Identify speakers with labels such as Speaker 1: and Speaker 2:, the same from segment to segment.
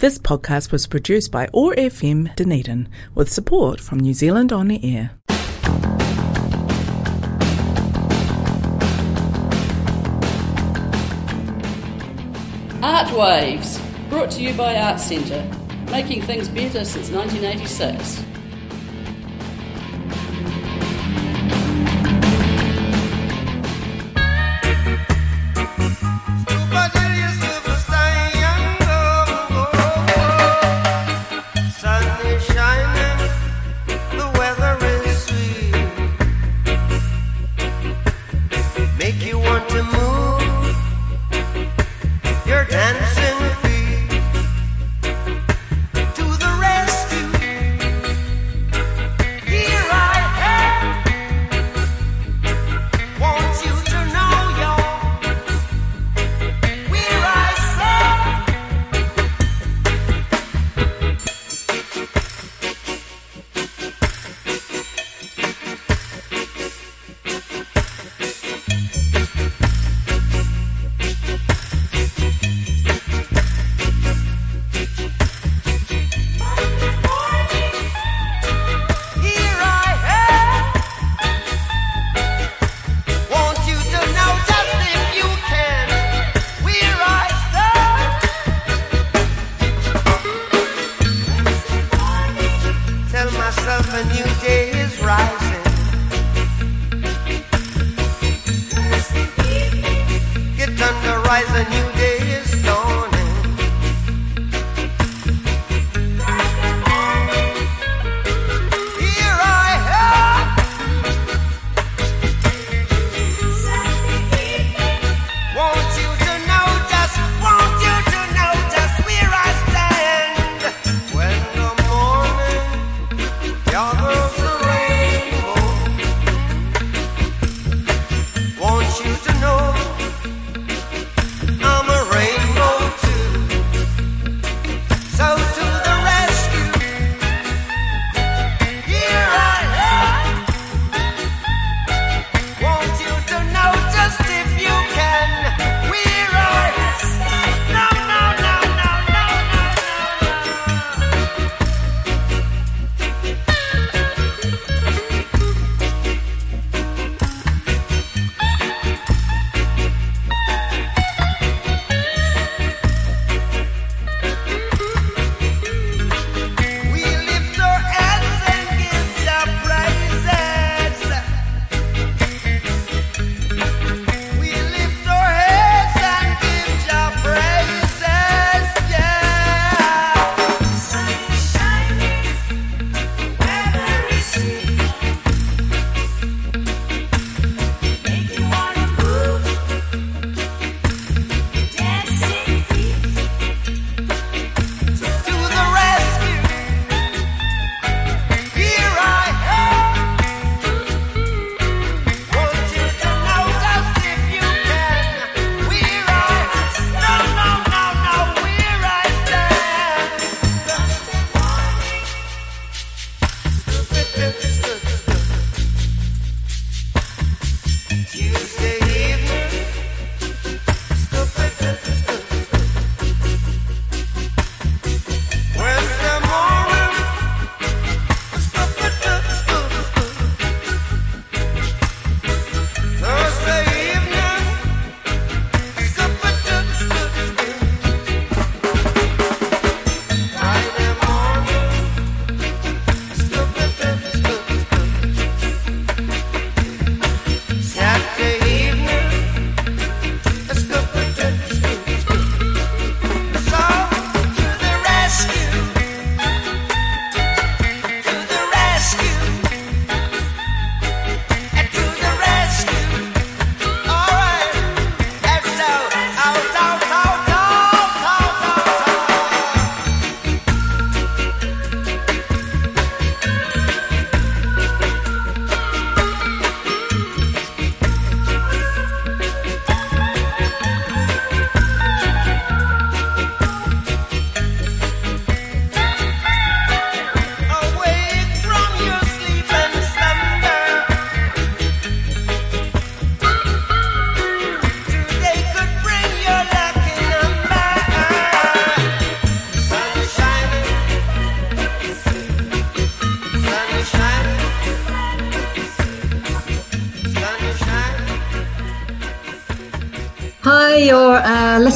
Speaker 1: This podcast was produced by OAR FM Dunedin with support from New Zealand On the Air.
Speaker 2: Art Waves, brought to you by Art Centre, making things better since 1986.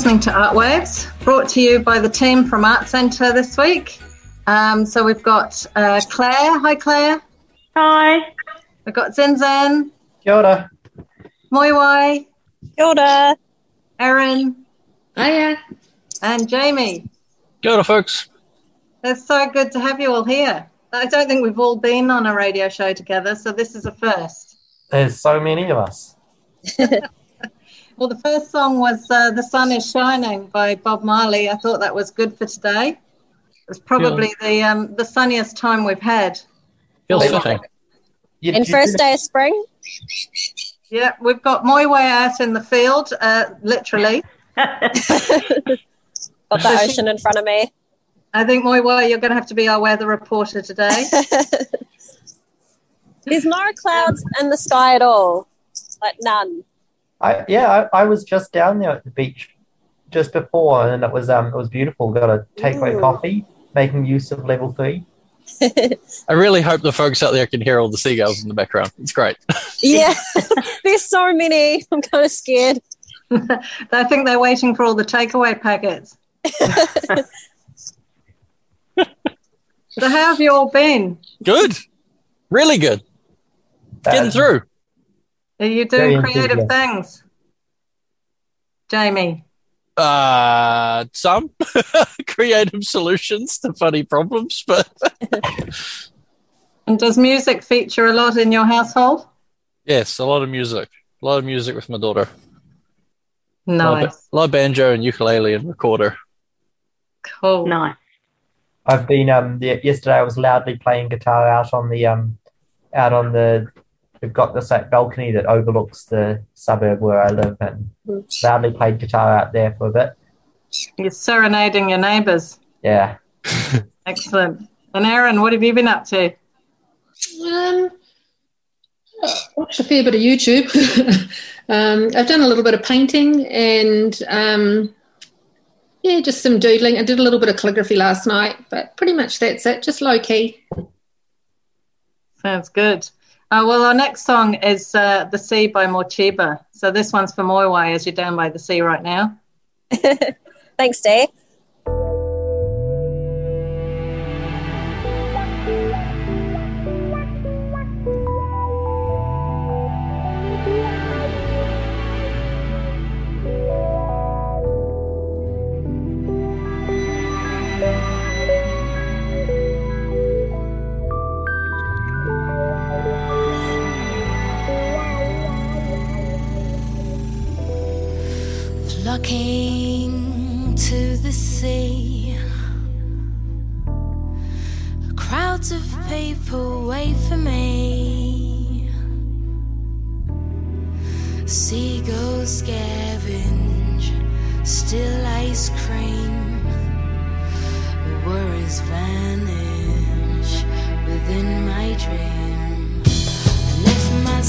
Speaker 3: Listening to Art Waves, brought to you by the team from Art Centre this week. Um, so we've got uh, Claire. Hi, Claire.
Speaker 4: Hi.
Speaker 3: We've got Zinzan.
Speaker 5: Kia ora.
Speaker 3: Moewai,
Speaker 6: Kia ora.
Speaker 3: Erin,
Speaker 4: Hiya.
Speaker 3: and Jamie.
Speaker 7: Kia ora, folks.
Speaker 3: It's so good to have you all here. I don't think we've all been on a radio show together, so this is a first.
Speaker 5: There's so many of us.
Speaker 3: Well, the first song was uh, The Sun is Shining by Bob Marley. I thought that was good for today. It was probably the um, the sunniest time we've had.
Speaker 7: Feels
Speaker 5: Hey,
Speaker 7: fitting.
Speaker 5: You,
Speaker 6: And first day of spring.
Speaker 3: Yeah, we've got Moewai out in the field, uh, literally.
Speaker 6: Got the ocean in front of me.
Speaker 3: I think Moewai, you're going to have to be our weather reporter today.
Speaker 6: There's no clouds in the sky at all. Like none.
Speaker 5: I, yeah, I, I was just down there at the beach just before, and it was um it was beautiful. Got a takeaway
Speaker 6: Ooh.
Speaker 5: coffee, making use of level three.
Speaker 7: I really hope the folks out there can hear all the seagulls in the background. It's great.
Speaker 6: Yeah. There's so many. I'm kind of scared.
Speaker 3: I think they're waiting for all the takeaway packets. so, how have you all been?
Speaker 7: Good. Really good. Getting through.
Speaker 3: Are you
Speaker 5: Very
Speaker 3: doing creative
Speaker 5: enthusiastic.
Speaker 3: things? Jamie.
Speaker 7: Uh, some creative solutions to funny problems, but
Speaker 3: And does music feature a lot in your household?
Speaker 7: yes, a lot of music. A lot of music with my daughter. A lot, of,
Speaker 3: Nice.
Speaker 7: a lot of banjo and ukulele and recorder.
Speaker 3: Cool.
Speaker 4: nice.
Speaker 5: I've been um yesterday. I was loudly playing guitar out on the um out on the. We've got this like balcony that overlooks the suburb where I live, and loudly played guitar out there for a bit.
Speaker 3: You're serenading your neighbours.
Speaker 5: Yeah,
Speaker 3: Excellent. And Erin, what have you been up to?
Speaker 4: Um, I watched a fair bit of YouTube. um, I've done a little bit of painting and um, yeah, just some doodling. I did a little bit of calligraphy last night, but pretty much that's it. Just low key.
Speaker 3: Sounds good. Uh, well, our next song is uh, The Sea by Morcheeba. So this one's for Moewai as you're down by the sea right now.
Speaker 6: Thanks, Dave.
Speaker 8: Crowds of people wait for me. Seagulls scavenge, still ice cream. The worries vanish within my dream. I left my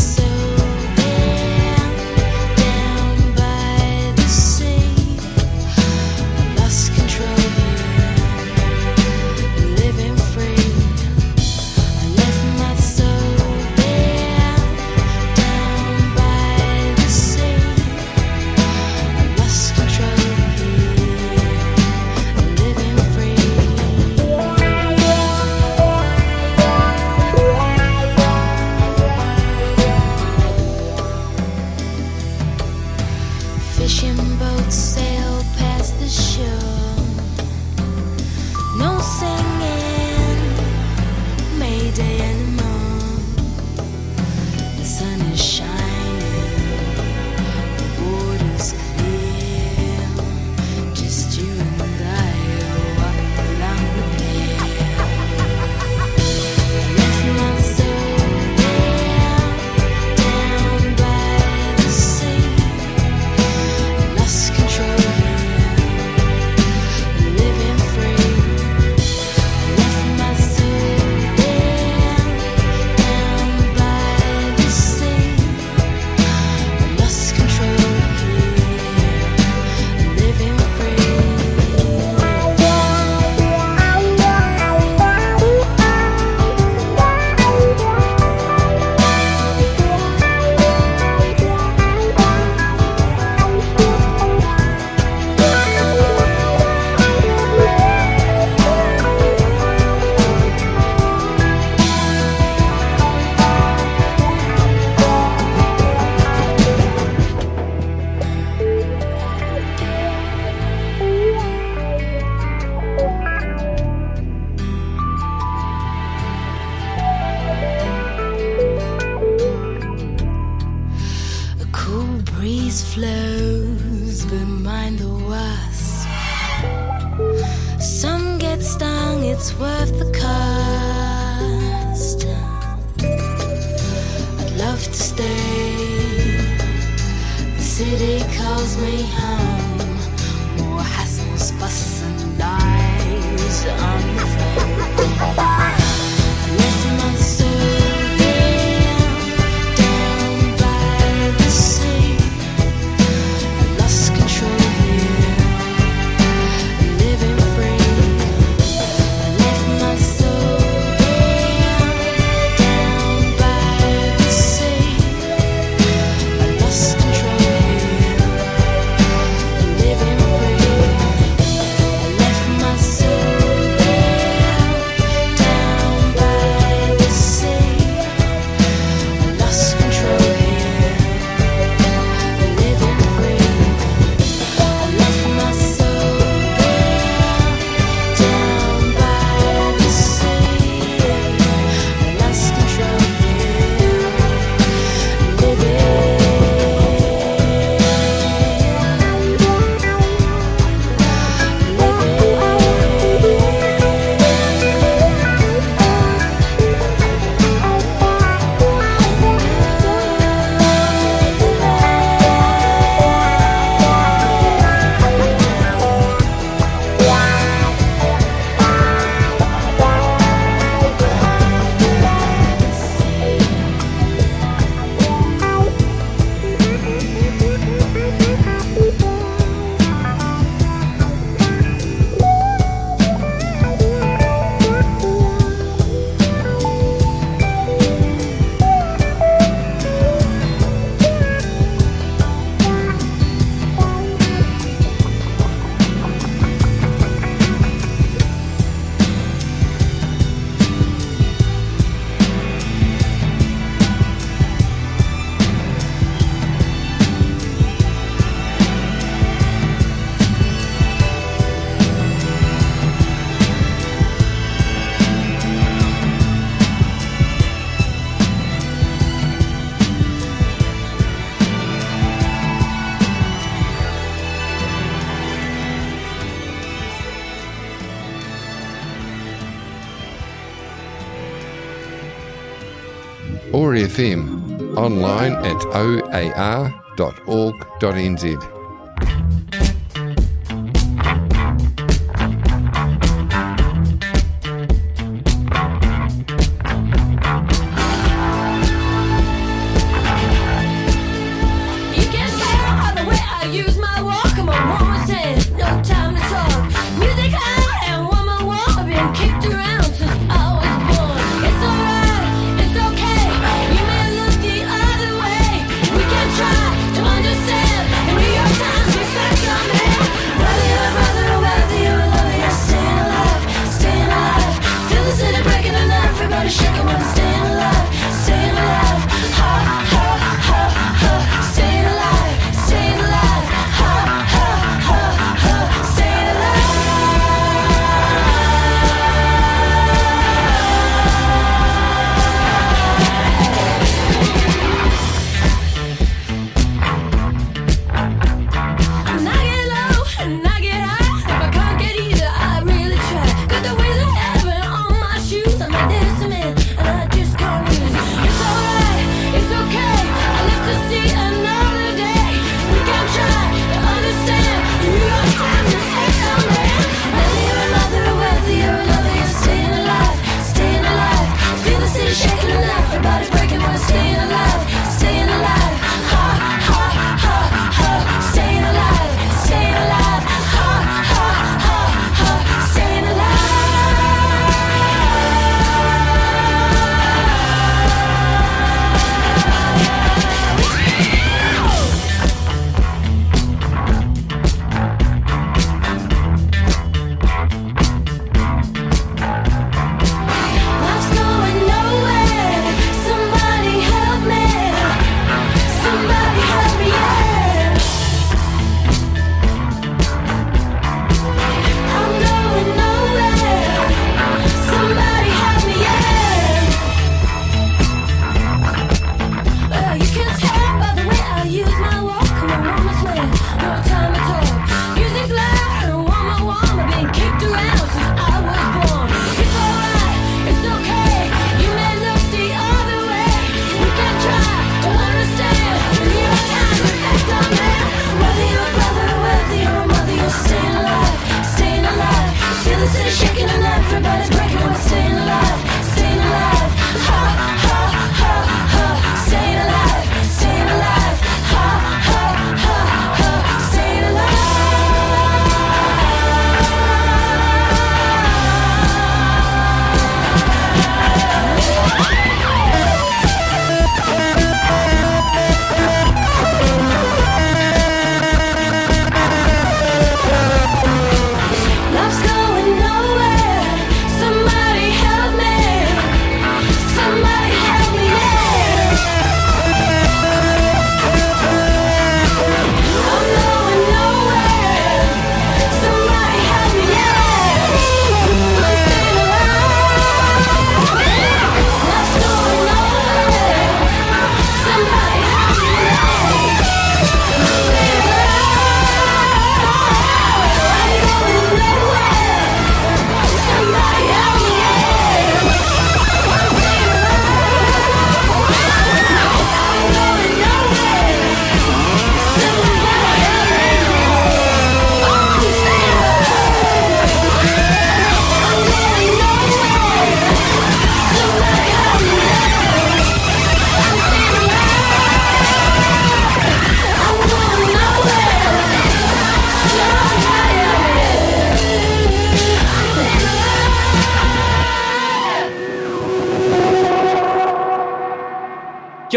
Speaker 9: FM online at oar.org.nz.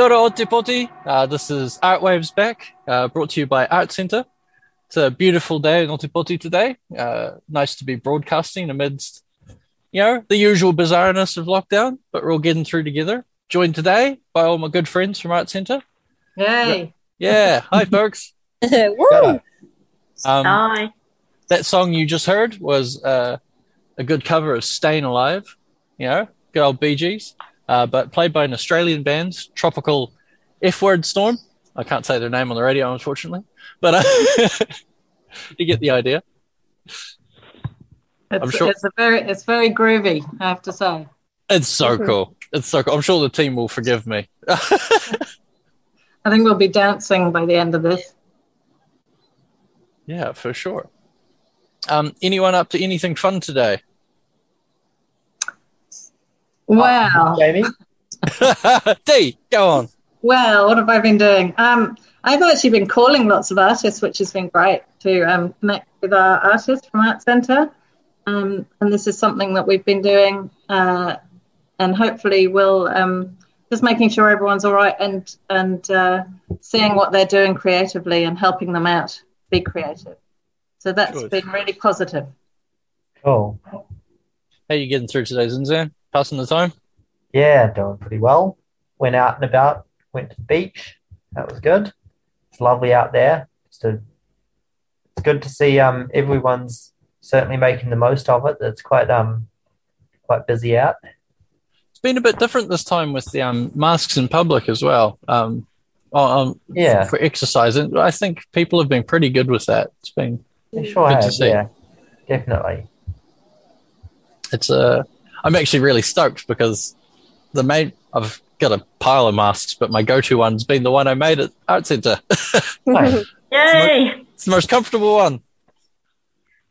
Speaker 7: Kia ora o. Uh, this is Art Waves Back, uh, brought to you by Art Centre. It's a beautiful day in Ōtepoti today. Uh, nice to be broadcasting amidst, you know, the usual bizarreness of lockdown, but we're all getting through together. Joined today by all my good friends from Art Centre.
Speaker 3: Yay.
Speaker 7: Yeah, hi folks.
Speaker 6: Woo!
Speaker 7: Um,
Speaker 10: Hi.
Speaker 7: that song you just heard was uh, a good cover of "Staying Alive," you know, good old Bee Gees, uh, but played by an Australian band, Tropical F Word Storm. I can't say their name on the radio, unfortunately, but uh, you get the idea.
Speaker 3: It's,
Speaker 7: I'm sure-
Speaker 3: it's a very it's very groovy, I have to say.
Speaker 7: It's so cool. It's so cool. I'm sure the team will forgive me.
Speaker 3: I think we'll be dancing by the end of this.
Speaker 7: yeah, for sure. Um, anyone up to anything fun today?
Speaker 3: Wow.
Speaker 5: Jamie?
Speaker 7: Dee, go on.
Speaker 3: Well, what have I been doing? Um, I've actually been calling lots of artists, which has been great to um, connect with our artists from Art Centre. Um, and this is something that we've been doing, uh, and hopefully we'll um, just making sure everyone's all right and and uh, seeing what they're doing creatively and helping them out be creative. So that's
Speaker 7: Good.
Speaker 3: been really positive.
Speaker 5: Cool.
Speaker 7: How are you getting through today, Zinzan? Passing the time?
Speaker 5: Yeah, doing pretty well. Went out and about, went to the beach. That was good. It's lovely out there. Just a, it's good to see um everyone's certainly making the most of it. It's quite um quite busy out.
Speaker 7: It's been a bit different this time with the um, masks in public as well. Um, um,
Speaker 5: Yeah.
Speaker 7: for exercise, and I think people have been pretty good with that. It's been
Speaker 5: sure
Speaker 7: Good to see.
Speaker 5: yeah. Definitely.
Speaker 7: it's uh, I'm actually really stoked because the main I've got a pile of masks, but my go-to one's been the one I made at Art Centre.
Speaker 10: Yay!
Speaker 7: it's the most comfortable one.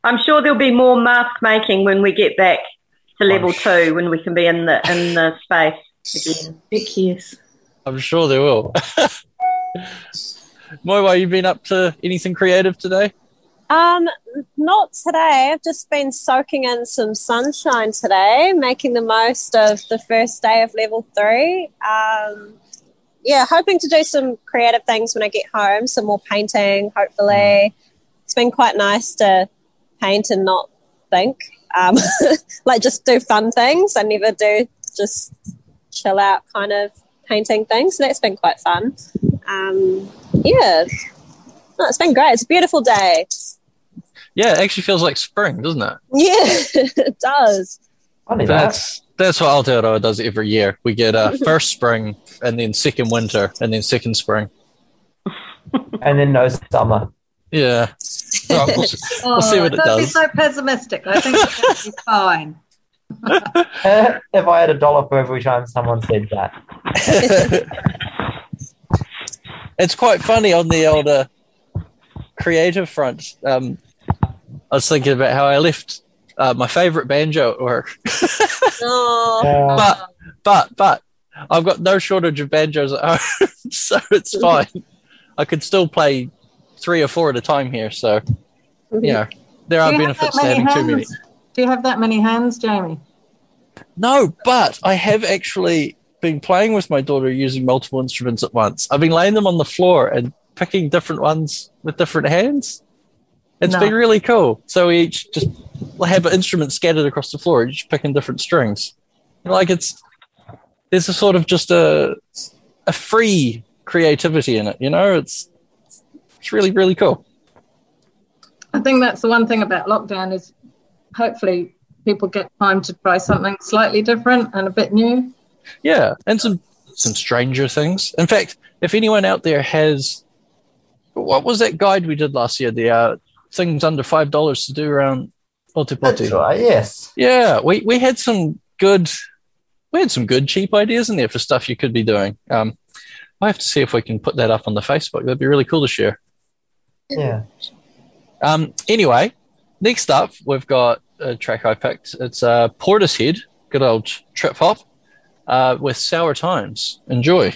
Speaker 10: I'm sure there'll be more mask making when we get back to level two, when we can be in the in the space again.
Speaker 4: Heck yes.
Speaker 7: I'm sure there will. Moewai, you've been up to anything creative today?
Speaker 6: Um, not today. I've just been soaking in some sunshine today, making the most of the first day of level three. Um, yeah, hoping to do some creative things when I get home, some more painting, hopefully. It's been quite nice to paint and not think. Um, like just do fun things. I never do just chill out kind of painting things. So that's been quite fun. Um, yeah, no, it's been great. It's a beautiful day.
Speaker 7: Yeah, it actually feels like spring, doesn't it?
Speaker 6: Yeah, it does.
Speaker 5: Funny that.
Speaker 7: That's that's what Aotearoa does every year. We get uh, first spring, and then second winter, and then second spring.
Speaker 5: And then no summer.
Speaker 7: Yeah. Well, we'll, s- we'll see what it
Speaker 3: Oh, don't be so pessimistic. I think it's be fine.
Speaker 5: Eh, if I had a dollar for every time someone said that.
Speaker 7: it's quite funny on the old uh, creative front. Um, I was thinking about how I left uh, my favorite banjo at work,
Speaker 6: Oh,
Speaker 5: Uh,
Speaker 7: but but but I've got no shortage of banjos at home, so it's fine. I could still play three or four at a time here, so you know there are
Speaker 3: Do you have
Speaker 7: benefits to having too many.
Speaker 3: Do you have that many hands, Jamie?
Speaker 7: No, but I have actually been playing with my daughter using multiple instruments at once. I've been laying them on the floor and picking different ones with different hands. It's
Speaker 3: No.
Speaker 7: been really cool. So we each just have an instrument scattered across the floor, each picking different strings. Like it's there's a sort of just a a free creativity in it, you know? It's it's really, really cool.
Speaker 3: I think that's the one thing about lockdown is hopefully people get time to try something slightly different and a bit new.
Speaker 7: Yeah, and some some stranger things. In fact, if anyone out there has, what was that guide we did last year? The uh, things under five dollars to do around
Speaker 5: that's right, yes.
Speaker 7: Yeah, we we had some good, we had some good cheap ideas in there for stuff you could be doing. Um, I have to see if we can put that up on the Facebook. That'd be really cool to share.
Speaker 5: Yeah.
Speaker 7: Um, anyway, next up we've got a track I picked. It's uh, Portishead, good old trip hop, uh, with Sour Times. Enjoy.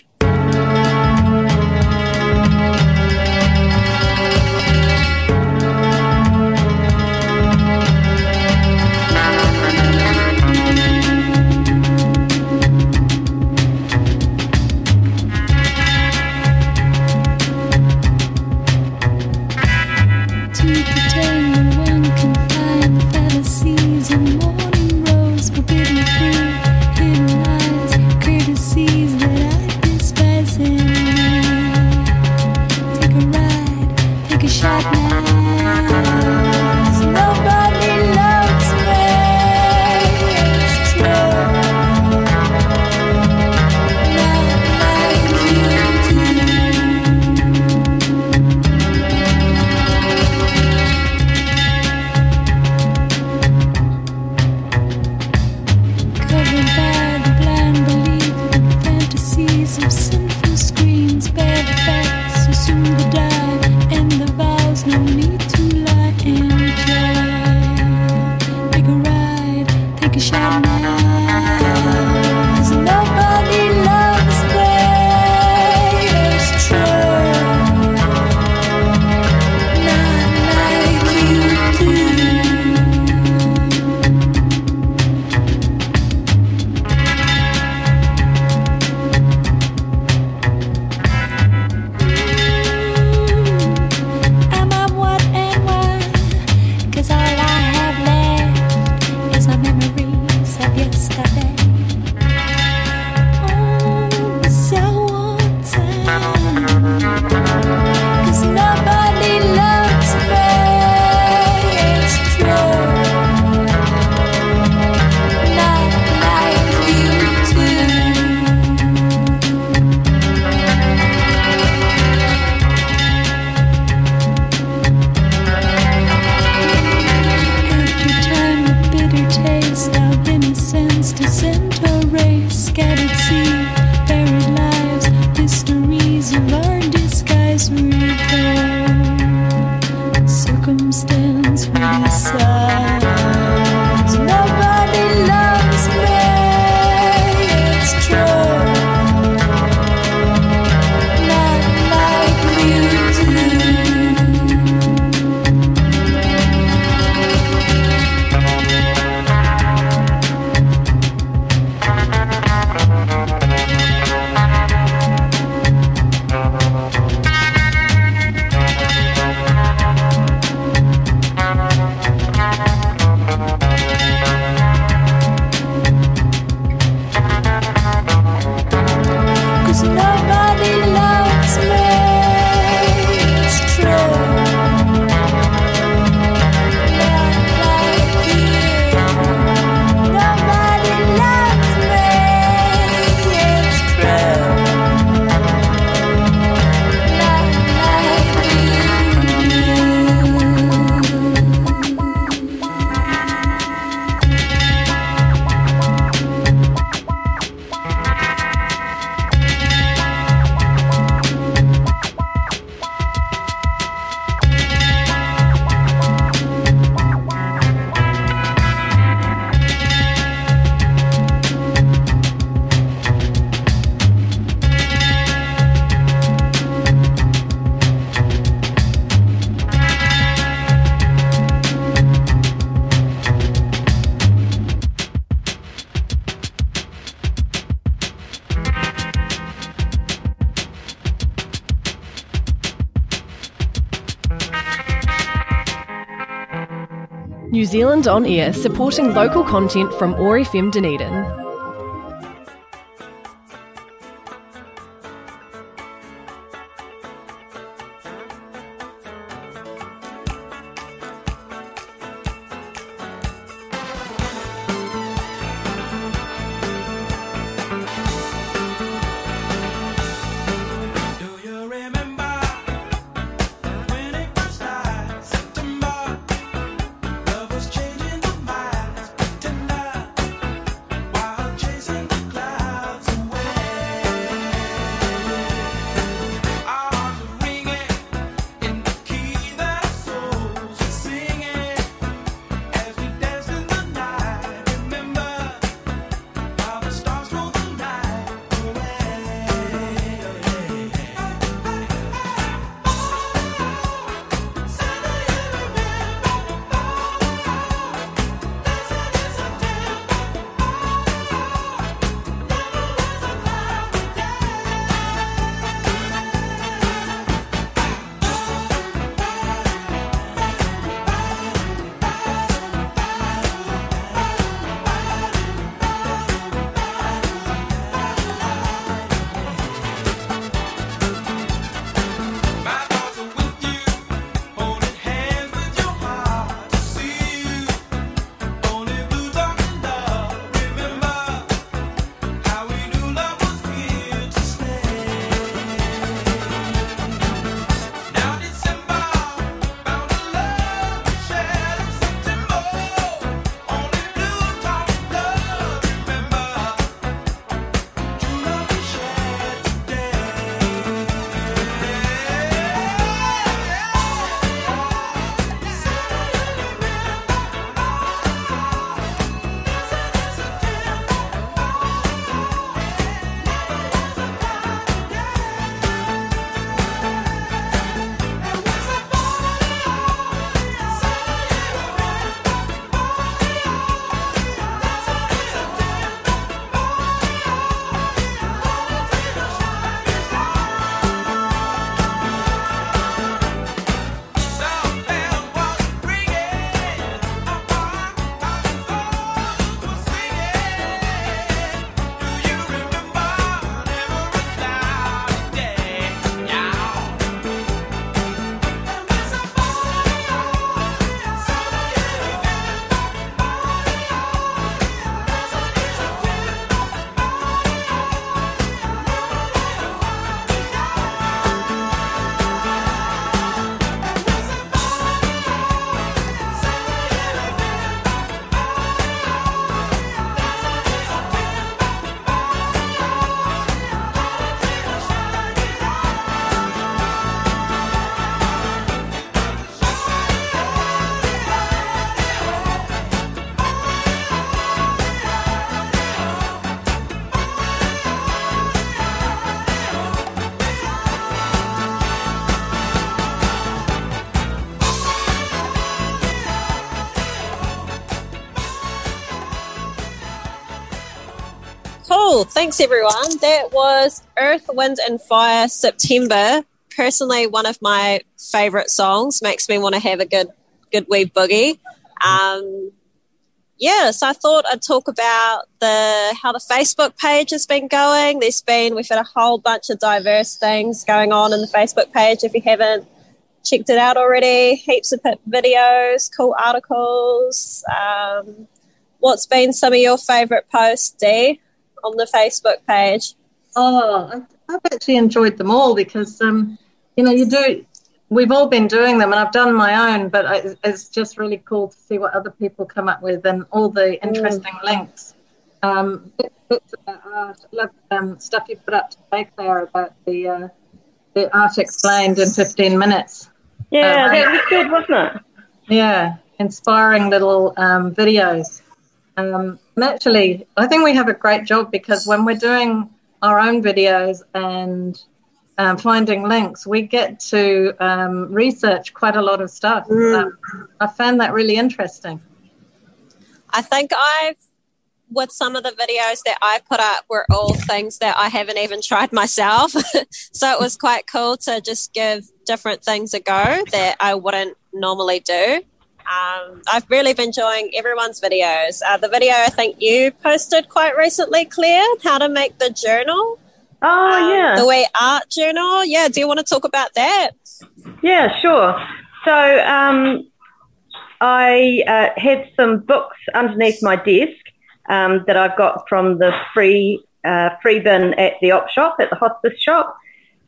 Speaker 11: New Zealand On Air, supporting local content from OAR FM Dunedin.
Speaker 6: Thanks, everyone. That was Earth, Wind, and Fire September. Personally, one of my favorite songs. Makes me want to have a good, good wee boogie. Um, yeah, so I thought I'd talk about the how the Facebook page has been going. There's been we've had a whole bunch of diverse things going on in the Facebook page. If you haven't checked it out already, heaps of videos, cool articles. Um, what's been some of your favourite posts, Dee, on the Facebook page?
Speaker 3: Oh, I- I've actually enjoyed them all because, um, you know, you do. We've all been doing them, and I've done my own. But I, it's just really cool to see what other people come up with and all the interesting links. Um, bits, bits about art. I love um, stuff you put up today, Claire, about the uh, the art explained in 15 minutes.
Speaker 10: Yeah,
Speaker 3: Um,
Speaker 10: that was good, wasn't it?
Speaker 3: Yeah, inspiring little um, videos. Um, and actually, I think we have a great job because when we're doing our own videos and um, finding links, we get to um, research quite a lot of stuff. Um, I found that really interesting.
Speaker 6: I think I've with some of the videos that I put up were all things that I haven't even tried myself. so it was quite cool to just give different things a go that I wouldn't normally do. Um, I've really been enjoying everyone's videos. Uh, the video I think you posted quite recently, Claire, how to make the journal.
Speaker 10: Oh, yeah.
Speaker 6: The way art journal. Yeah. Do you want to talk about that?
Speaker 10: Yeah, sure. So um, I uh, had some books underneath my desk um, that I've got from the free uh, free bin at the op shop at the hospice shop,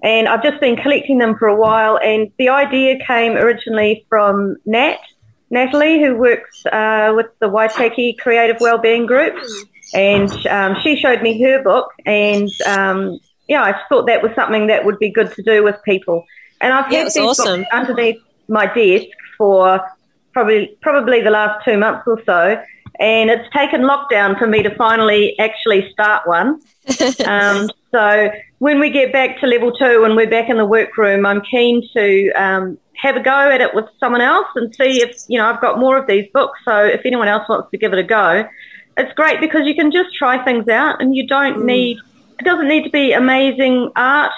Speaker 10: and I've just been collecting them for a while. And the idea came originally from Nat, Natalie, who works uh, with the Waitaki Creative Wellbeing Group, and um, she showed me her book, and um, yeah, I thought that was something that would be good to do with people. And I've
Speaker 6: Yeah,
Speaker 10: had these
Speaker 6: awesome.
Speaker 10: books underneath my desk for probably probably the last two months or so, and it's taken lockdown for me to finally actually start one. um, so when we get back to level two and we're back in the workroom, I'm keen to um, have a go at it with someone else and see if you know I've got more of these books. So if anyone else wants to give it a go, it's great because you can just try things out and you don't need it doesn't need to be amazing art.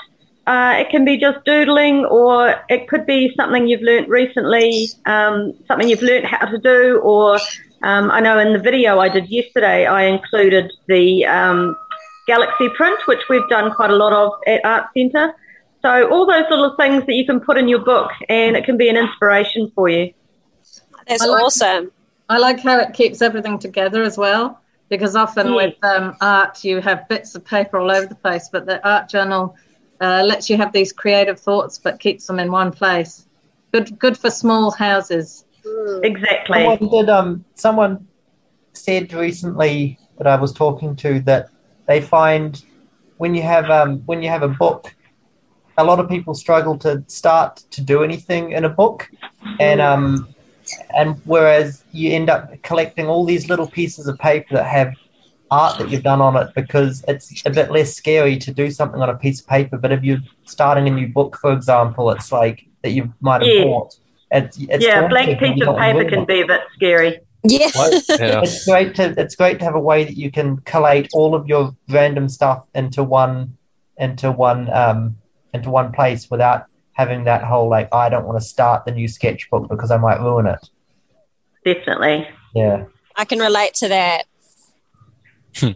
Speaker 10: Uh, it can be just doodling, or it could be something you've learnt recently, um, something you've learnt how to do. Or um, I know in the video I did yesterday, I included the um, galaxy print, which we've done quite a lot of at Art Centre. So all those little things that you can put in your book, and it can be an inspiration for you.
Speaker 6: That's
Speaker 3: I like-
Speaker 6: awesome.
Speaker 3: I like how it keeps everything together as well, because often
Speaker 10: Yeah.
Speaker 3: with um, art you have bits of paper all over the place, but the art journal uh, lets you have these creative thoughts, but keeps them in one place. Good, good for small houses.
Speaker 10: Exactly.
Speaker 5: Someone did. Um, someone said recently that I was talking to that they find when you have um, when you have a book, a lot of people struggle to start to do anything in a book, and um, and whereas you end up collecting all these little pieces of paper that have art that you've done on it because it's a bit less scary to do something on a piece of paper. But if you're starting a new book, for example, it's like that you might have
Speaker 10: Yeah.
Speaker 5: bought. It's, it's
Speaker 10: yeah, a blank
Speaker 5: when
Speaker 10: piece of paper can be a bit scary.
Speaker 6: Yeah.
Speaker 7: Yeah.
Speaker 5: It's great to it's great to have a way that you can collate all of your random stuff into one into one um into one place without having that whole like I don't want to start the new sketchbook because I might ruin it.
Speaker 10: Definitely.
Speaker 5: Yeah.
Speaker 6: I can relate to that.
Speaker 7: Hmm.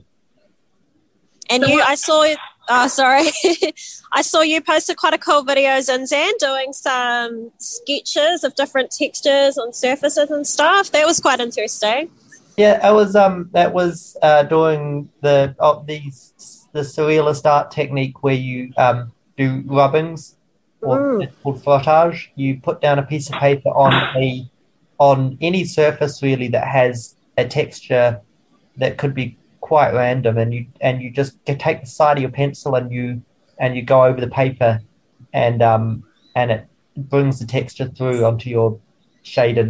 Speaker 6: and you, I saw. Oh, sorry. I saw you posted quite a cool video, Zinzan, doing some sketches of different textures on surfaces and stuff. That was quite interesting.
Speaker 5: Yeah, I was um that was uh doing the of these the surrealist art technique where you um do rubbings or it's called frottage. You put down a piece of paper on a on any surface really that has a texture that could be quite random and you and you just take the side of your pencil and you and you go over the paper and um and it brings the texture through onto your shaded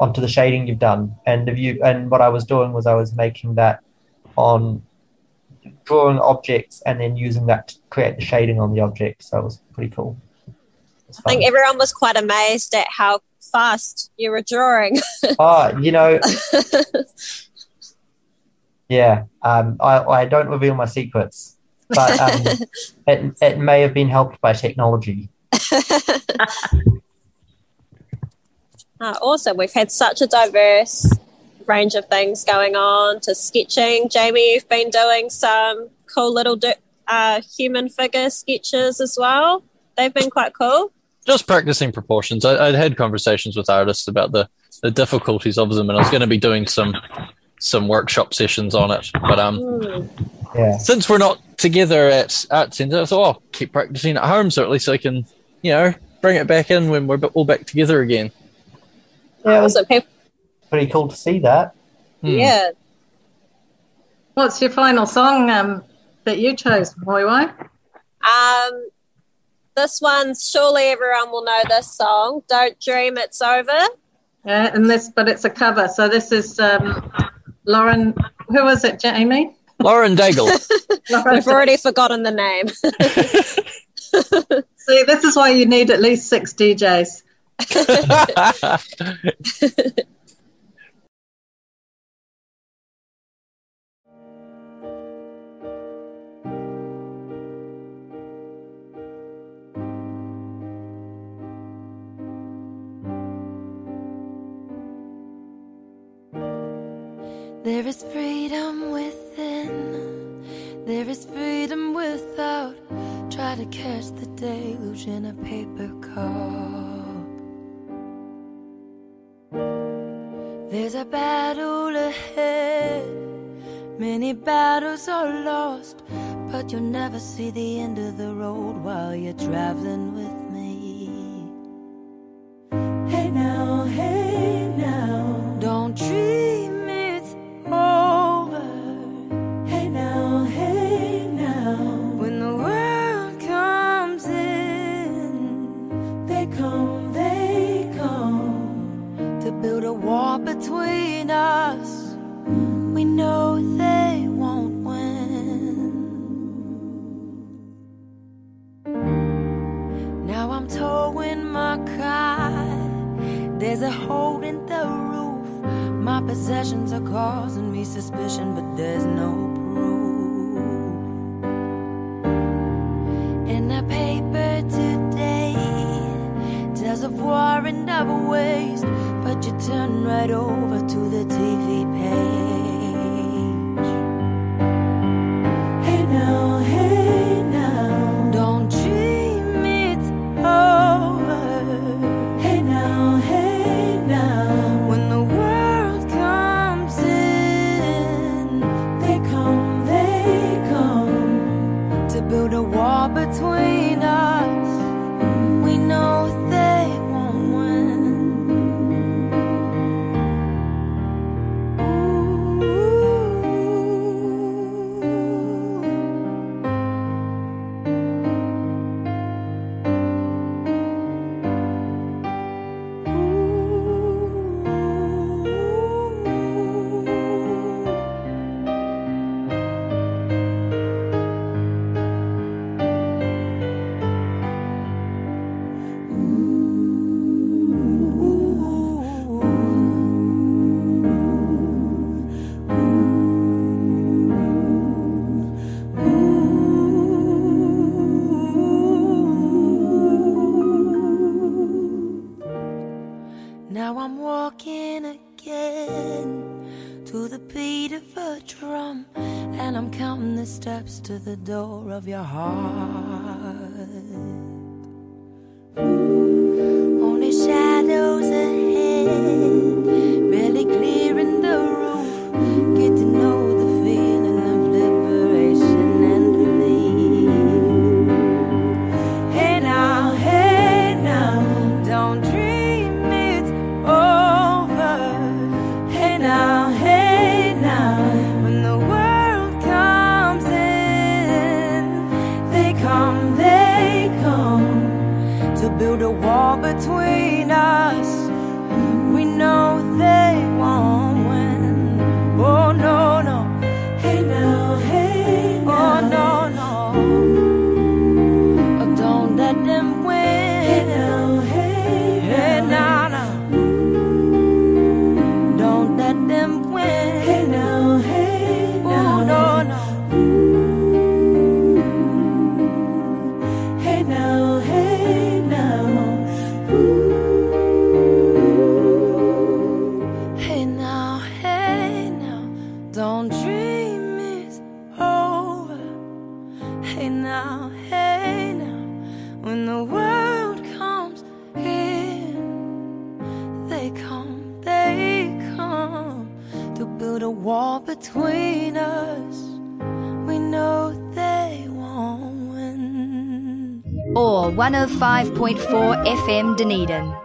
Speaker 5: onto the shading you've done. And if you and what I was doing was I was making that on drawing objects and then using that to create the shading on the object. So it was pretty cool. It's
Speaker 6: I think everyone was quite amazed at how fast you were drawing.
Speaker 5: Ah, you know, Yeah, um, I, I don't reveal my secrets, but um, it, it may have been helped by technology.
Speaker 6: Uh, awesome. We've had such a diverse range of things going on to sketching. Jamie, you've been doing some cool little di- uh, human figure sketches as well. They've been quite cool.
Speaker 7: Just practicing proportions. I, I'd had conversations with artists about the, the difficulties of them, and I was going to be doing some some workshop sessions on it. But um,
Speaker 6: Hmm.
Speaker 5: Yeah.
Speaker 7: since we're not together at Art Centre, I thought, oh, keep practicing at home so at least I can, you know, bring it back in when we're all back together again.
Speaker 5: Yeah, it was
Speaker 6: Also, people,
Speaker 5: pretty cool to see that.
Speaker 7: Hmm.
Speaker 6: yeah.
Speaker 3: What's your final song um, that you chose, Moewai?
Speaker 6: Um, this one's surely everyone will know this song. Don't dream it's over.
Speaker 3: Yeah, and this, but it's a cover. So this is um, Lauren. Who was it, Jamie?
Speaker 7: Lauren Daigle.
Speaker 3: Lauren.
Speaker 6: We've already forgotten the name.
Speaker 3: See, this is why you need at least six DJs.
Speaker 8: There is freedom within, there is freedom without. Try to catch the deluge in a paper cup. There's a battle ahead, many battles are lost, but you'll never see the end of the road while you're traveling with possessions are causing me suspicion, but there's no proof. In the paper today, tells of war and of waste, but you turn right over to the TV page. The door of your heart.
Speaker 12: 105.4 FM Dunedin.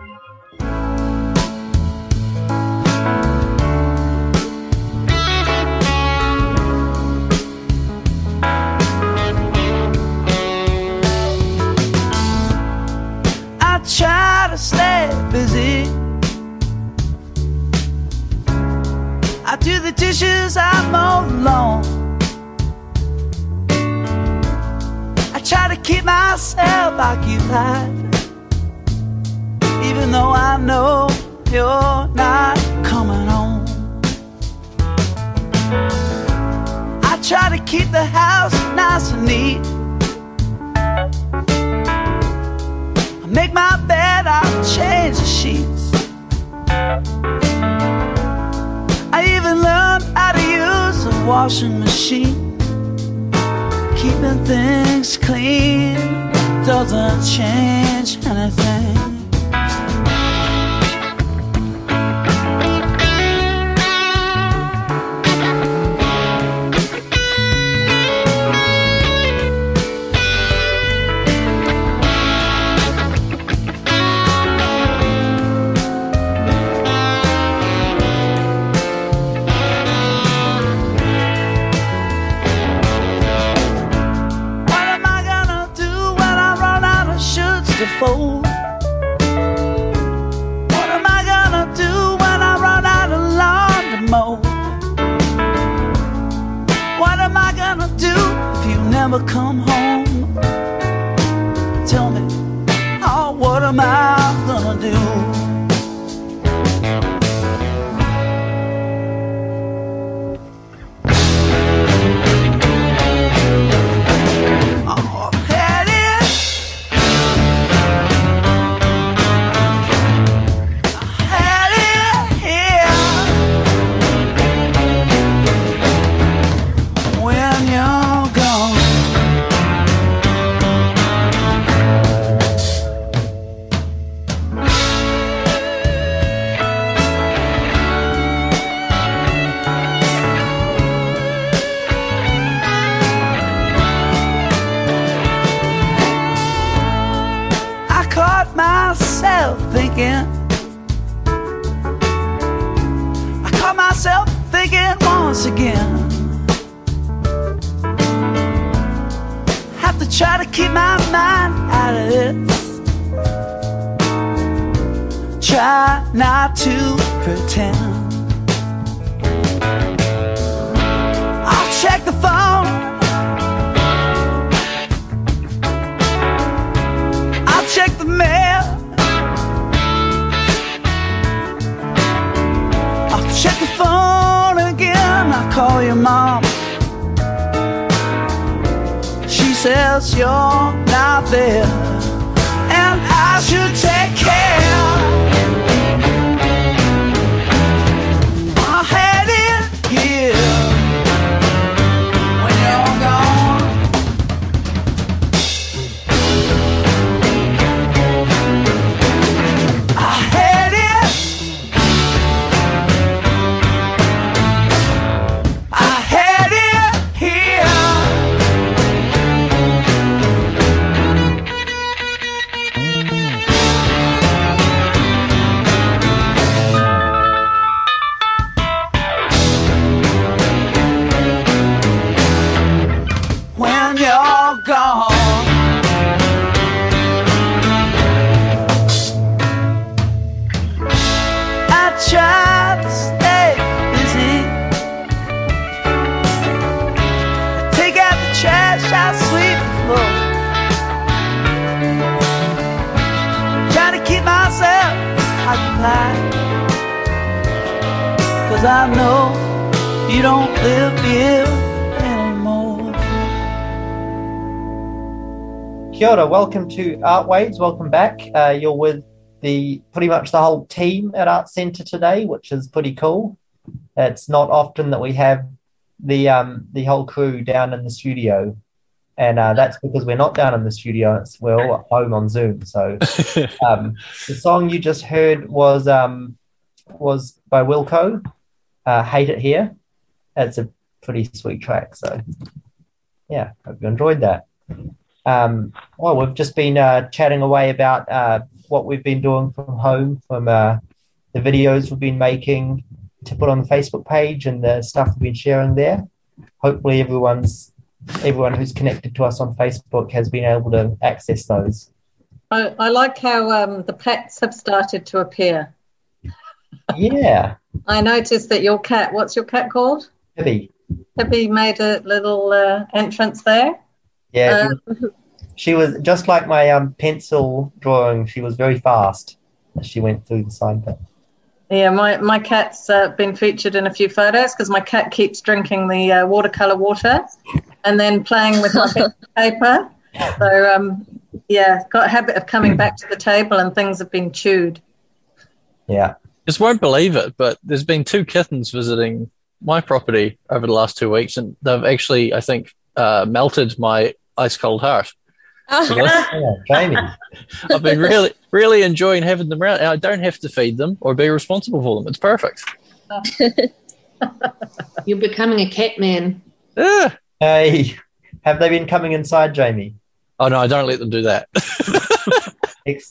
Speaker 13: Never come home?
Speaker 5: Kia ora, welcome to Art Waves. Welcome back. Uh, you're with the pretty much the whole team at Art Centre today, which is pretty cool. It's not often that we have the um the whole crew down in the studio, and uh, that's because we're not down in the studio. It's we're all at home on Zoom. So um, the song you just heard was um was by Wilco, uh, "Hate It Here." It's a pretty sweet track. So yeah, hope you enjoyed that. Um, well, we've just been uh, chatting away about uh, what we've been doing from home, from uh, the videos we've been making to put on the Facebook page and the stuff we've been sharing there. Hopefully, everyone's everyone who's connected to us on Facebook has been able to access those.
Speaker 3: I, I like how um, the pets have started to appear.
Speaker 5: Yeah,
Speaker 3: I noticed that your cat, what's your cat called?
Speaker 5: Debbie.
Speaker 3: Debbie made a little uh, entrance there.
Speaker 5: Yeah,
Speaker 3: Uh,
Speaker 5: she was just like my um, pencil drawing. She was very fast as she went through the sign bit.
Speaker 3: Yeah, my, my cat's uh, been featured in a few photos because my cat keeps drinking the uh, watercolor water and then playing with my paper. So, um, yeah, got a habit of coming back to the table and things have been chewed.
Speaker 5: Yeah.
Speaker 7: Just won't believe it, but there's been two kittens visiting my property over the last two weeks, and they've actually, I think, uh, melted my ice cold heart.
Speaker 5: Yeah, Jamie.
Speaker 7: I've been really, really enjoying having them around. I don't have to feed them or be responsible for them. It's perfect.
Speaker 4: You're becoming a cat man.
Speaker 7: Yeah.
Speaker 5: Hey, have they been coming inside, Jamie?
Speaker 7: Oh no, I don't let them do that.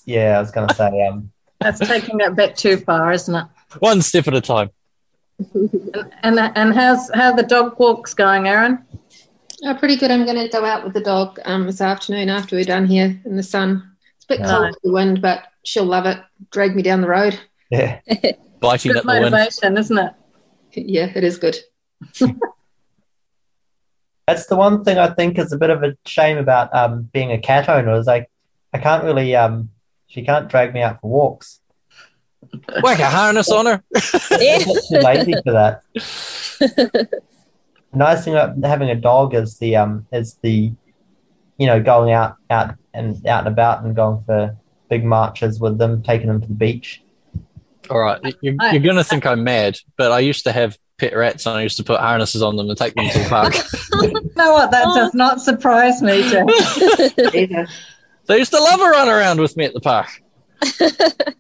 Speaker 5: Yeah, I was going to say, um,
Speaker 3: That's taking it a bit too far, isn't it?
Speaker 7: One step at a time.
Speaker 3: And and how's how the dog walks going, Erin?
Speaker 4: Oh, pretty good. I'm going to go out with the dog um, this afternoon after we're done here in the sun. It's a bit
Speaker 3: Nice.
Speaker 4: cold to the wind, but she'll love it. Drag me down the road.
Speaker 5: Yeah.
Speaker 7: Biting
Speaker 3: Good
Speaker 7: at the wind.
Speaker 3: motivation, isn't it?
Speaker 4: Yeah, it is good.
Speaker 5: that's the one thing I think is a bit of a shame about um, being a cat owner is like I can't really um, she can't drag me out for walks.
Speaker 7: Whack a harness on her.
Speaker 5: I'm too lazy for that. The nice thing about having a dog is the um is the you know going out out and out and about and going for big marches with them, taking them to the beach.
Speaker 7: All right, you're, you're going to think I'm mad, but I used to have pet rats and I used to put harnesses on them and take them to the park.
Speaker 3: You know what? That does not surprise me, Jeff.
Speaker 7: they used to love to run around with me at the park.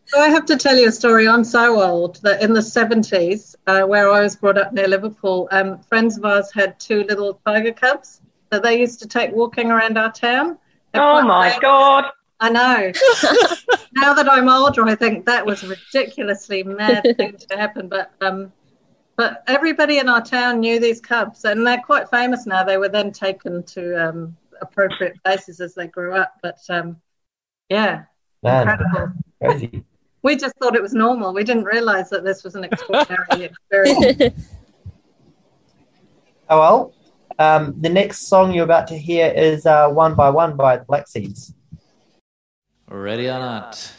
Speaker 3: So I have to tell you a story. I'm so old that in the 70s, uh, where I was brought up near Liverpool, um, friends of ours had two little tiger cubs that they used to take walking around our town. They're
Speaker 10: Oh my
Speaker 3: famous.
Speaker 10: God.
Speaker 3: I know. now that I'm older, I think that was a ridiculously mad thing to happen. But um, but everybody in our town knew these cubs, and they're quite famous now. They were then taken to um, appropriate places as they grew up. But um, yeah,
Speaker 5: Man,
Speaker 3: incredible.
Speaker 5: crazy.
Speaker 3: We just thought it was normal. We didn't realise that this was an extraordinary experience.
Speaker 5: Oh well. Um, the next song you're about to hear is uh, "One by One" by the Black Seeds.
Speaker 14: Ready or not?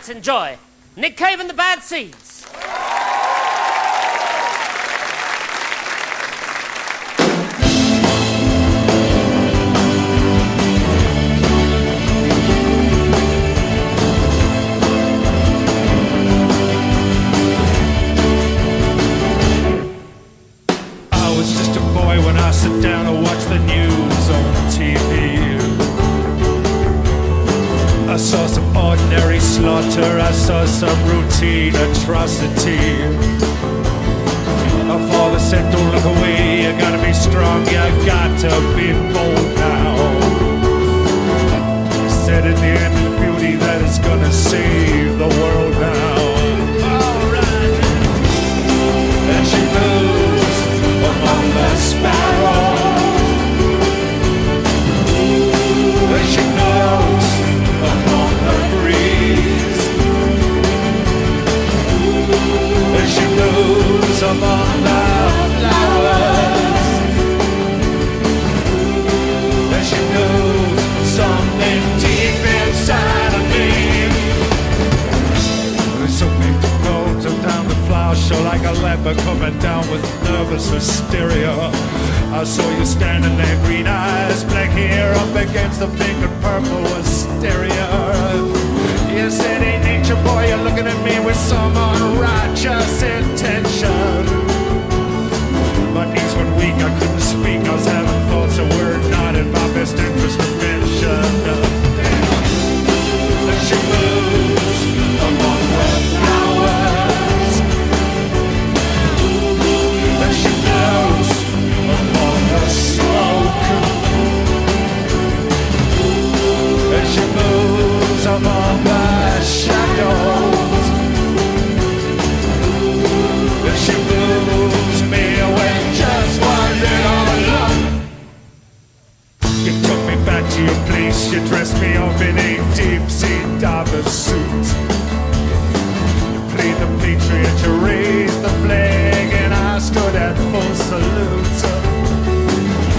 Speaker 15: Let's enjoy Nick Cave and the Bad Seeds.
Speaker 16: Down with nervous hysteria. I saw you standing there, green eyes, black hair up against the pink and purple hysteria. You said, hey, nature boy, you're looking at me with some unrighteous intention. My knees went weak, I couldn't speak, I was having thoughts that were not in my best interest to mention. And she moves she me just one little look. You took me back to your place, you dressed me up in a deep sea diver suit. You played the patriot, you raised the flag, and I stood at full salute.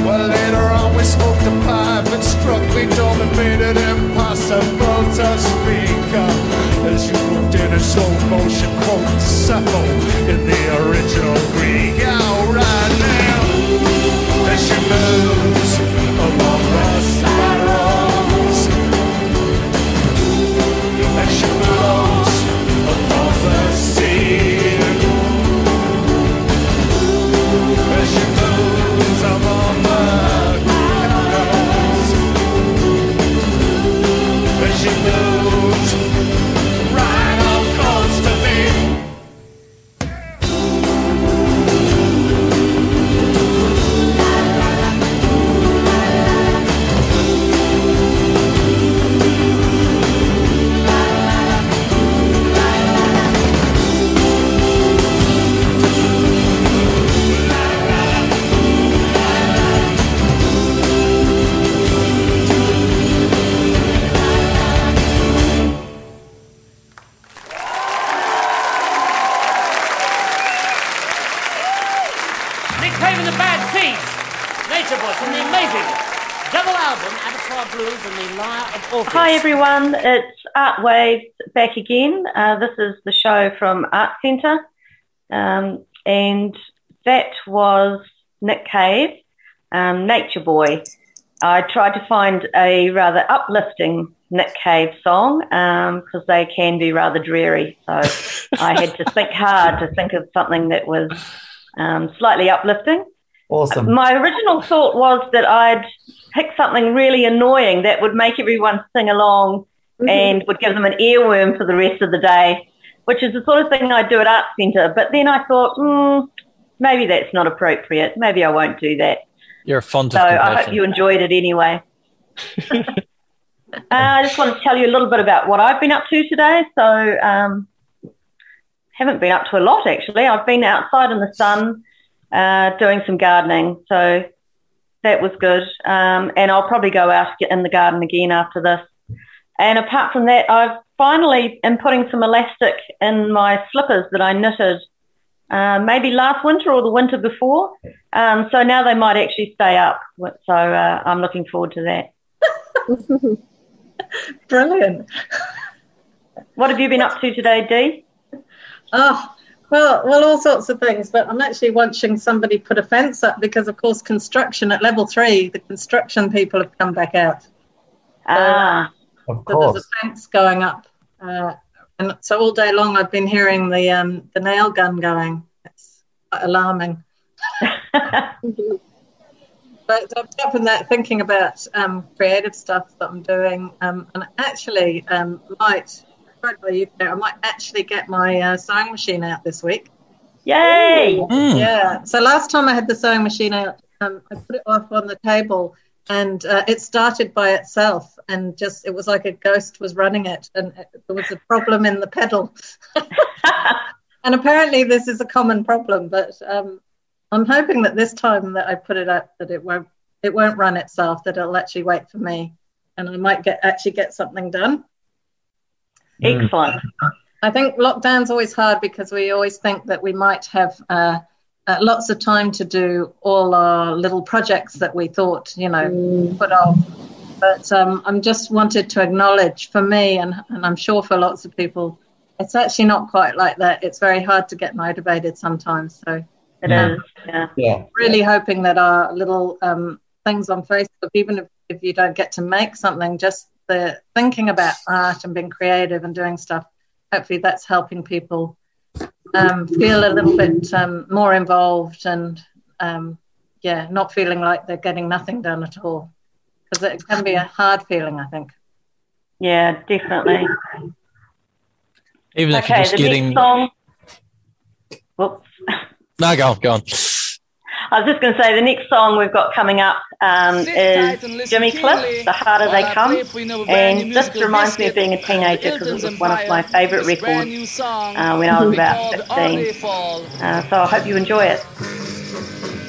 Speaker 16: Well, later on we smoked a pipe and struck me dumb and made it impossible to speak up. As you moved in in slow motion, quote Sappho in the original Greek. Alright now, as she moves among the sparrows,
Speaker 15: album Blues and the Lyre of Orpheus.
Speaker 10: Hi everyone, it's Art Waves back again. Uh, this is the show from Art Centre, um, and that was Nick Cave, um, Nature Boy. I tried to find a rather uplifting Nick Cave song because they can be rather dreary. So I had to think hard to think of something that was um, slightly uplifting.
Speaker 5: Awesome.
Speaker 10: My original thought was that I'd pick something really annoying that would make everyone sing along and would give them an earworm for the rest of the day, which is the sort of thing I do at Art Centre. But then I thought, hmm, maybe that's not appropriate. Maybe I won't do that.
Speaker 7: You're fond
Speaker 10: So
Speaker 7: of
Speaker 10: I hope you enjoyed it anyway. uh, I just want to tell you a little bit about what I've been up to today. So, um, haven't been up to a lot actually. I've been outside in the sun uh, doing some gardening. So that was good. Um, and I'll probably go out in the garden again after this. And apart from that, I've finally am putting some elastic in my slippers that I knitted uh, maybe last winter or the winter before. Um, so now they might actually stay up. So uh, I'm looking forward to that.
Speaker 3: Brilliant.
Speaker 10: What have you been up to today, Dee?
Speaker 3: Oh, well, well, all sorts of things. But I'm actually watching somebody put a fence up because, of course, construction at level three, the construction people have come back out.
Speaker 10: Ah,
Speaker 5: of
Speaker 3: So there's a fence going up, uh, and so all day long I've been hearing the um, the nail gun going. It's quite alarming. but apart from that, thinking about um, creative stuff that I'm doing, um, and actually um, might you know, I might actually get my uh, sewing machine out this week.
Speaker 10: Yay!
Speaker 7: Mm.
Speaker 3: Yeah. So last time I had the sewing machine out, um, I put it off on the table, and uh, it started by itself, and just it was like a ghost was running it, and it, there was a problem in the pedal. and apparently, this is a common problem, but um, I'm hoping that this time that I put it up, that it won't it won't run itself, that it'll actually wait for me, and I might get actually get something done.
Speaker 10: Excellent.
Speaker 3: I think lockdown's always hard because we always think that we might have uh, uh, lots of time to do all our little projects that we thought, you know, put off. But um, I'm just wanted to acknowledge for me, and, and I'm sure for lots of people, it's actually not quite like that. It's very hard to get motivated sometimes. So
Speaker 10: It is. Yeah.
Speaker 5: Yeah.
Speaker 3: really hoping that our little um, things on Facebook, even if, if you don't get to make something, just the thinking about art and being creative and doing stuff, hopefully that's helping people um, feel a little bit um, more involved and, um, yeah, not feeling like they're getting nothing done at all. Because it can be a hard feeling, I think.
Speaker 10: Yeah, definitely.
Speaker 7: Even if
Speaker 10: okay,
Speaker 7: you're just
Speaker 10: the
Speaker 7: getting.
Speaker 10: next song. Whoops.
Speaker 7: No, go on, go on.
Speaker 10: I was just going to say the next song we've got coming up um, is Jimmy Cliff, The Harder They Come. And this reminds me of being a teenager because it was one of my favourite records uh, when I was about 16. Uh, so I hope you enjoy it.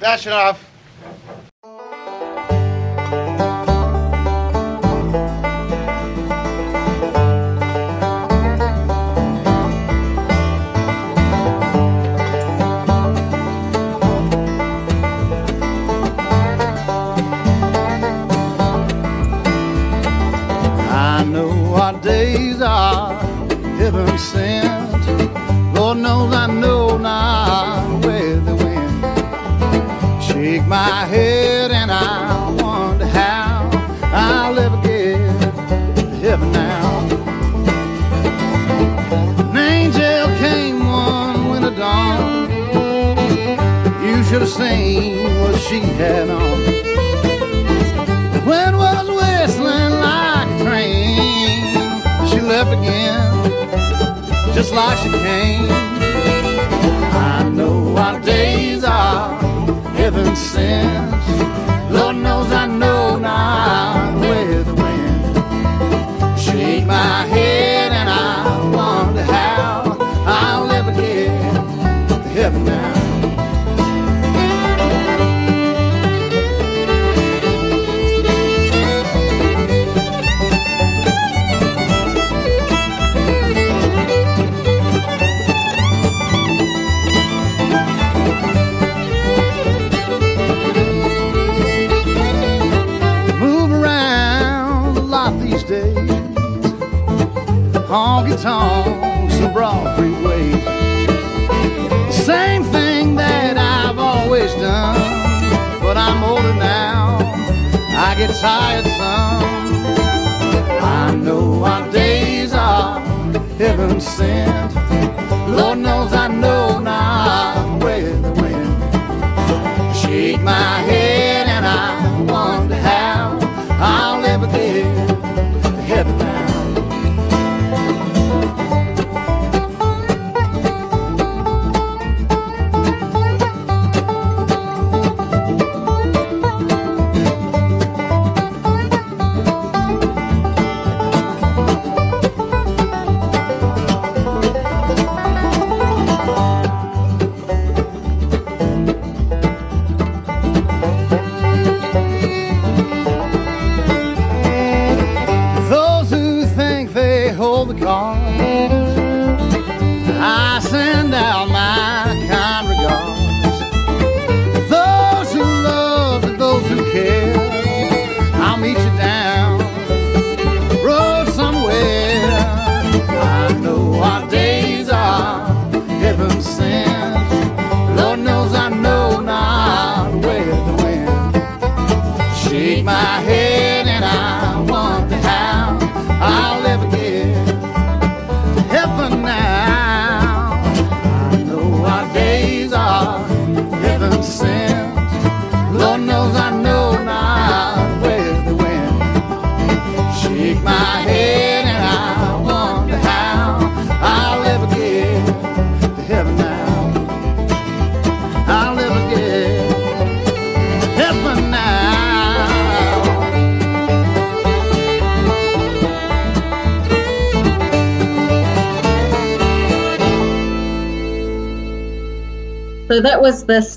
Speaker 17: That's enough.
Speaker 13: I know our days are heaven sent. Head and I wonder how I'll ever get to heaven now. An angel came one winter dawn. You should have seen what she had on. Wind was whistling like a train. She left again, just like she came. I know our days are heaven sent. Lord knows I know not where the wind. Shake my head Tonks and broad freeways. Same thing that I've always done, but I'm older now. I get tired some. I know our days are heaven sent. Lord knows I know not where the wind. Shake my head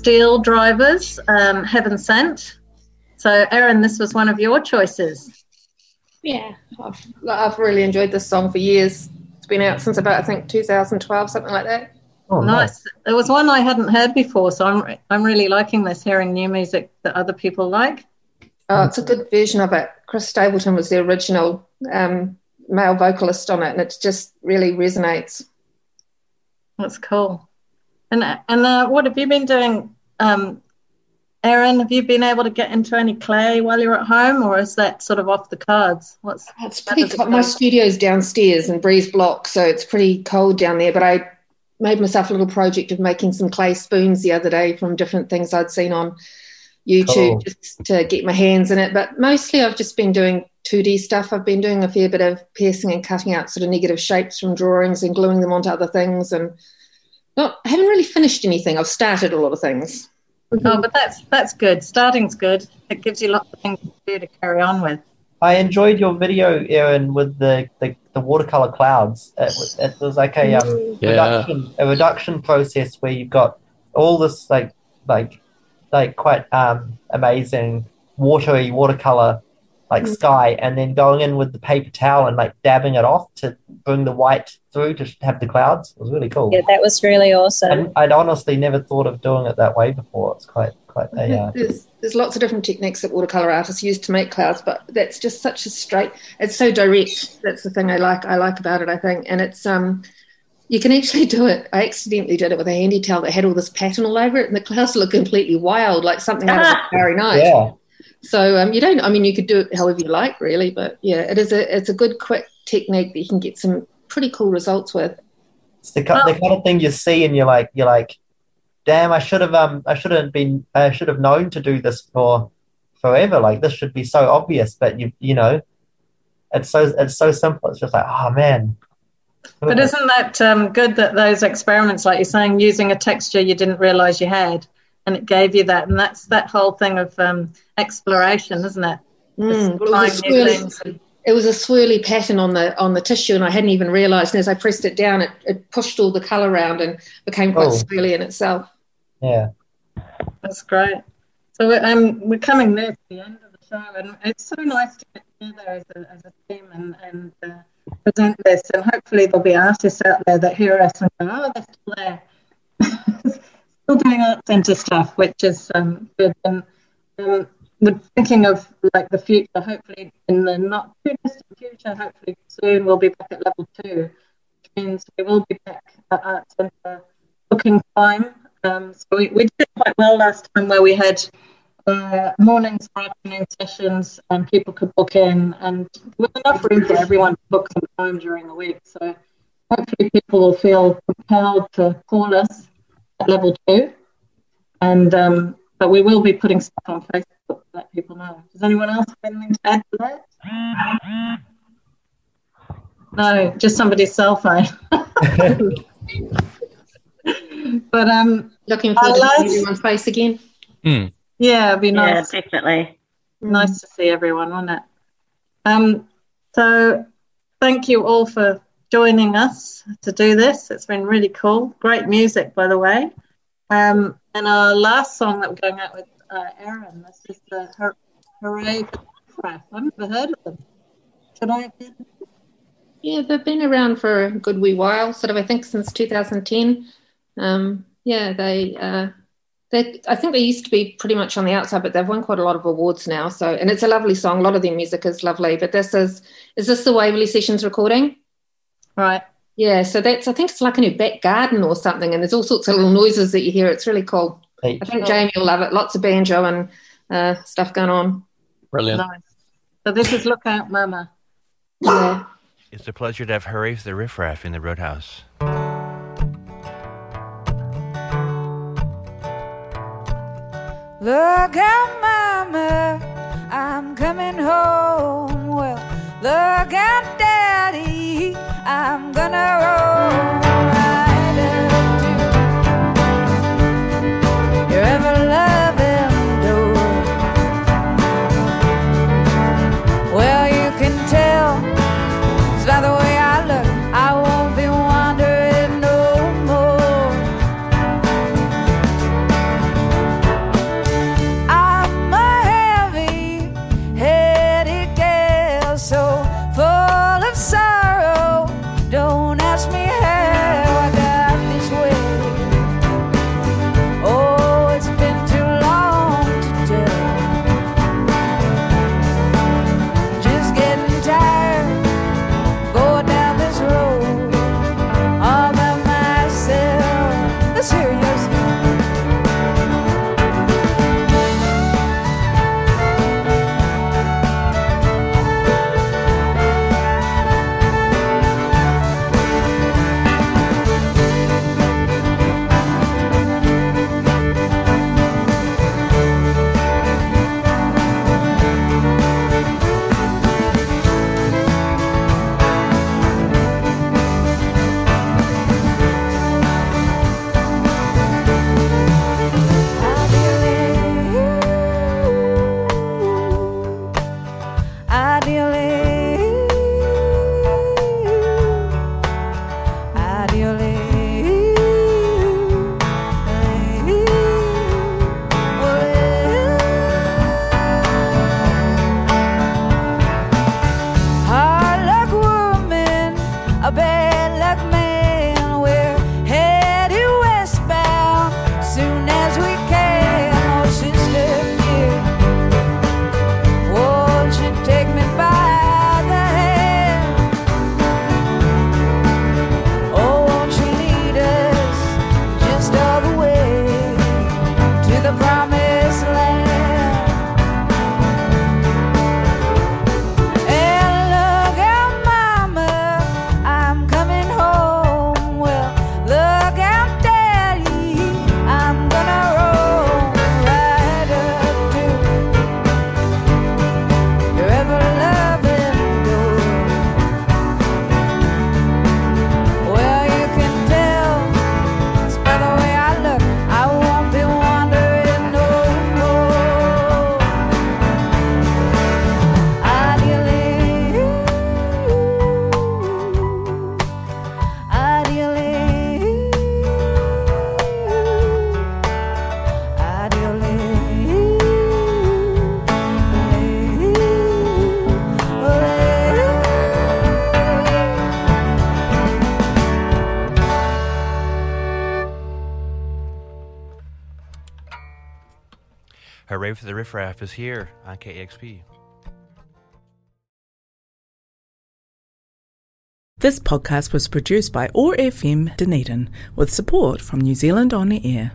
Speaker 3: SteelDrivers, um, Heaven Sent. So, Erin, this was one of your choices.
Speaker 4: Yeah, I've, I've really enjoyed this song for years. It's been out since about, I think, 2012, something like that.
Speaker 5: Oh,
Speaker 3: nice. It was one I hadn't heard before, so I'm I'm really liking this, hearing new music that other people like.
Speaker 4: Oh, it's a good version of it. Chris Stapleton was the original um, male vocalist on it, and it just really resonates.
Speaker 3: That's cool. And and uh, what have you been doing, um, Erin? Have you been able to get into any clay while you're at home, or is that sort of off the cards? What's
Speaker 4: It's pretty cold. My studio's downstairs in Breeze Block, so it's pretty cold down there. But I made myself a little project of making some clay spoons the other day from different things I'd seen on YouTube
Speaker 5: Cool.
Speaker 4: just to get my hands in it. But mostly I've just been doing 2D stuff. I've been doing a fair bit of piercing and cutting out sort of negative shapes from drawings and gluing them onto other things. And not, I haven't really finished anything. I've started a lot of things.
Speaker 3: Oh, but that's that's good. Starting's good. It gives you lots of things to do to carry on with.
Speaker 5: I enjoyed your video, Erin, with the, the, the watercolor clouds. It was, it was like a um,
Speaker 7: Yeah.
Speaker 5: reduction a reduction process where you've got all this like like like quite um, amazing watery watercolor like
Speaker 4: Mm.
Speaker 5: sky, and then going in with the paper towel and like dabbing it off to bring the white through to have the clouds. It was really cool.
Speaker 6: Yeah, that was really awesome.
Speaker 5: And I'd honestly never thought of doing it that way before. It's quite quite a uh,
Speaker 4: There's, there's lots of different techniques that watercolor artists use to make clouds, but that's just such a straight. It's so direct. That's the thing I like. I like about it. I think, and it's um, you can actually do it. I accidentally did it with a handy towel that had all this pattern all over it, and the clouds look completely wild, like something out of a Starry Night.
Speaker 5: yeah.
Speaker 4: So um, you don't. I mean, you could do it however you like, really. But yeah, it is a it's a good quick technique that you can get some pretty cool results with.
Speaker 5: It's the, ki- the kind of thing you see and you're like you're like, damn, I should have um I should have been I should have known to do this for forever. Like this should be so obvious, but you you know, it's so it's so simple. It's just like, oh man.
Speaker 3: But isn't that um, good that those experiments, like you're saying, using a texture you didn't realize you had, and it gave you that, and that's that whole thing of um, exploration, isn't it?
Speaker 4: Mm, well, it, was a swirly, it was a swirly pattern on the on the tissue, and I hadn't even realised. And as I pressed it down, it, it pushed all the colour around and became quite
Speaker 5: Oh.
Speaker 4: swirly in itself.
Speaker 5: Yeah.
Speaker 3: That's great. So we're, um, we're coming near to the end of the show, and it's so nice to get together as a, as a team and, and uh, present this. And hopefully, there'll be artists out there that hear us and go, "Oh, they're still there, still doing art centre stuff," which is um, good. And um, we're thinking of like the future. Hopefully, in the not too distant future, hopefully soon, we'll be back at level two, which means we will be back at art centre booking time. Um, so we, we did quite well last time where we had uh, mornings for afternoon sessions and people could book in and with enough room for everyone to book some time during the week. So hopefully people will feel compelled to call us at level two. And um, but we will be putting stuff on Facebook people know. Does anyone else have anything to add to that? No, just somebody's cell phone. but um,
Speaker 4: looking forward to
Speaker 3: last-
Speaker 4: seeing everyone's face again.
Speaker 3: Yeah, it'd be
Speaker 10: Yeah,
Speaker 3: nice.
Speaker 10: definitely.
Speaker 3: Nice to see everyone, wasn't it? Um, so thank you all for joining us to do this. It's been really cool. Great music, by the way. Um, and our last song that we're going out with, uh, Erin, this is the Hur- Hooray Craft. I've never heard of them. Should I?
Speaker 4: Yeah, they've been around for a good wee while, sort of, I think, since 2010. Um, yeah, they, uh, they, I think they used to be pretty much on the outside, but they've won quite a lot of awards now. So, and it's a lovely song. A lot of their music is lovely. But this is, is this the Waverley Sessions recording?
Speaker 3: Right.
Speaker 4: Yeah, so that's, I think it's like in her back garden or something, and there's all sorts of little noises that you hear. It's really cool. I think Jamie will love it. Lots of banjo and uh, stuff going on.
Speaker 7: Brilliant.
Speaker 3: Nice. So this is Look Out Mama.
Speaker 4: Yeah.
Speaker 17: It's a pleasure to have Hurray for the Riff Raff in the Roadhouse.
Speaker 18: Look out, mama, I'm coming home. Well, look out, daddy, I'm gonna roll
Speaker 17: Riff Raff is here on KEXP.
Speaker 1: This podcast was produced by OAR FM Dunedin with support from New Zealand On the Air.